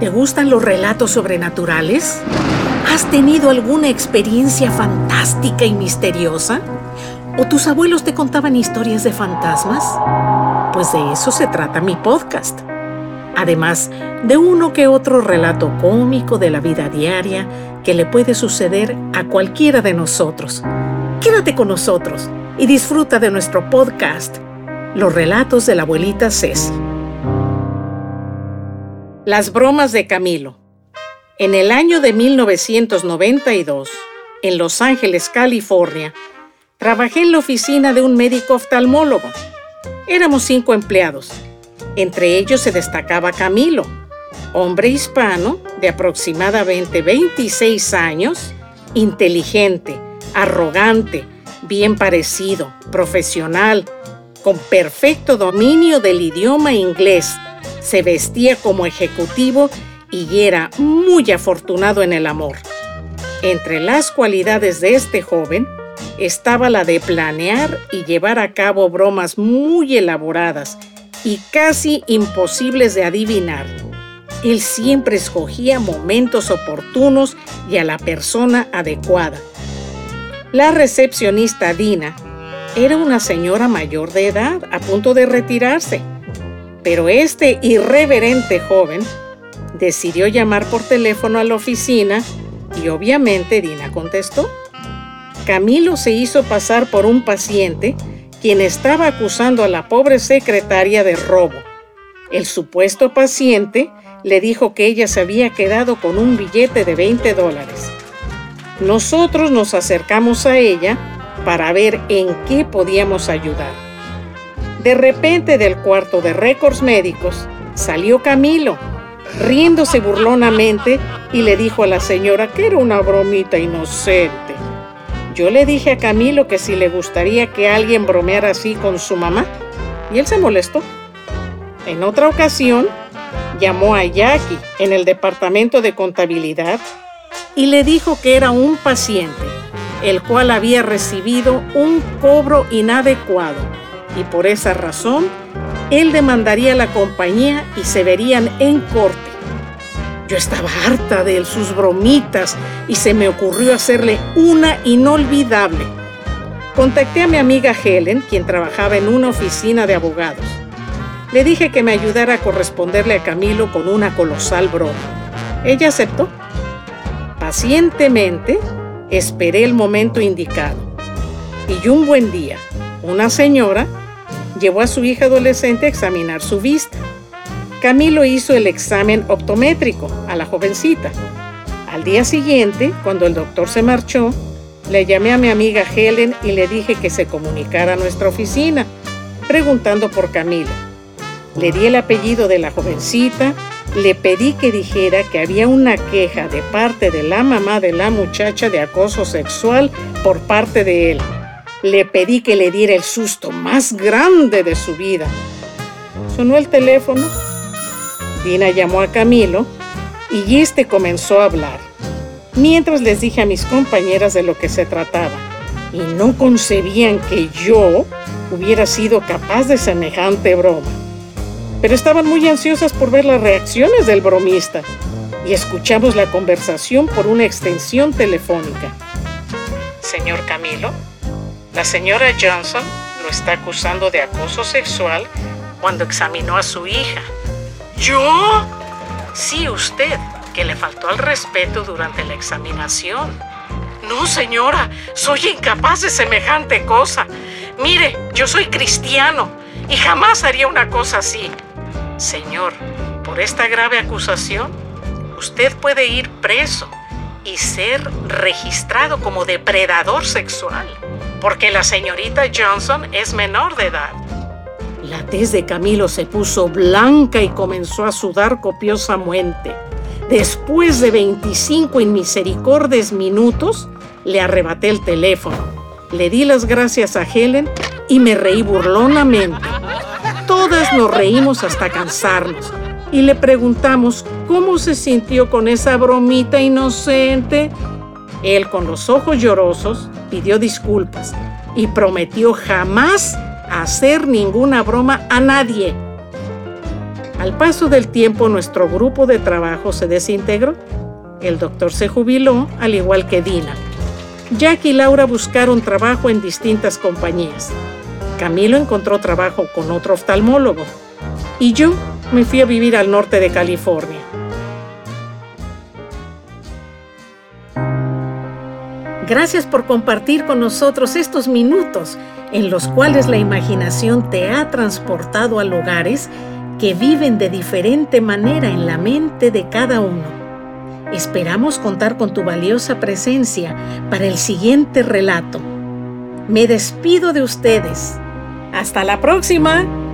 ¿Te gustan los relatos sobrenaturales? ¿Has tenido alguna experiencia fantástica y misteriosa? ¿O tus abuelos te contaban historias de fantasmas? Pues de eso se trata mi podcast. Además de uno que otro relato cómico de la vida diaria que le puede suceder a cualquiera de nosotros. Quédate con nosotros y disfruta de nuestro podcast, Los relatos de la abuelita Ceci. Las bromas de Camilo. En el año de 1992, en Los Ángeles, California, trabajé en la oficina de un médico oftalmólogo. Éramos cinco empleados. Entre ellos se destacaba Camilo, hombre hispano de aproximadamente 26 años, inteligente, arrogante, bien parecido, profesional, con perfecto dominio del idioma inglés se vestía como ejecutivo y era muy afortunado en el amor. Entre las cualidades de este joven estaba la de planear y llevar a cabo bromas muy elaboradas y casi imposibles de adivinar. Él siempre escogía momentos oportunos y a la persona adecuada. La recepcionista Dina era una señora mayor de edad a punto de retirarse pero este irreverente joven decidió llamar por teléfono a la oficina y obviamente Dina contestó. Camilo se hizo pasar por un paciente quien estaba acusando a la pobre secretaria de robo. El supuesto paciente le dijo que ella se había quedado con un billete de 20 dólares. Nosotros nos acercamos a ella para ver en qué podíamos ayudar. De repente del cuarto de récords médicos salió Camilo, riéndose burlonamente y le dijo a la señora que era una bromita inocente. Yo le dije a Camilo que si le gustaría que alguien bromeara así con su mamá, y él se molestó. En otra ocasión, llamó a Jackie en el departamento de contabilidad y le dijo que era un paciente, el cual había recibido un cobro inadecuado y por esa razón él demandaría la compañía y se verían en corte. Yo estaba harta de él, sus bromitas, y se me ocurrió hacerle una inolvidable. Contacté a mi amiga Helen, quien trabajaba en una oficina de abogados. Le dije que me ayudara a corresponderle a Camilo con una colosal broma. Ella aceptó. Pacientemente esperé el momento indicado. Y un buen día, una señora llevó a su hija adolescente a examinar su vista. Camilo hizo el examen optométrico a la jovencita. Al día siguiente, cuando el doctor se marchó, le llamé a mi amiga Helen y le dije que se comunicara a nuestra oficina, preguntando por Camilo. Le di el apellido de la jovencita, le pedí que dijera que había una queja de parte de la mamá de la muchacha de acoso sexual por parte de él le pedí que le diera el susto más grande de su vida. Sonó el teléfono. Dina llamó a Camilo y este comenzó a hablar, mientras les dije a mis compañeras de lo que se trataba. Y no concebían que yo hubiera sido capaz de semejante broma. Pero estaban muy ansiosas por ver las reacciones del bromista y escuchamos la conversación por una extensión telefónica. Señor Camilo, la señora Johnson lo está acusando de acoso sexual cuando examinó a su hija. ¿Yo? Sí, usted, que le faltó al respeto durante la examinación. No, señora, soy incapaz de semejante cosa. Mire, yo soy cristiano y jamás haría una cosa así. Señor, por esta grave acusación, usted puede ir preso y ser registrado como depredador sexual porque la señorita Johnson es menor de edad. La tez de Camilo se puso blanca y comenzó a sudar copiosamente. Después de 25 inmisericordes minutos, le arrebaté el teléfono. Le di las gracias a Helen y me reí burlonamente. Todas nos reímos hasta cansarnos y le preguntamos cómo se sintió con esa bromita inocente él, con los ojos llorosos, pidió disculpas y prometió jamás hacer ninguna broma a nadie. Al paso del tiempo nuestro grupo de trabajo se desintegró. El doctor se jubiló, al igual que Dina. Jack y Laura buscaron trabajo en distintas compañías. Camilo encontró trabajo con otro oftalmólogo. Y yo me fui a vivir al norte de California. Gracias por compartir con nosotros estos minutos en los cuales la imaginación te ha transportado a lugares que viven de diferente manera en la mente de cada uno. Esperamos contar con tu valiosa presencia para el siguiente relato. Me despido de ustedes. Hasta la próxima.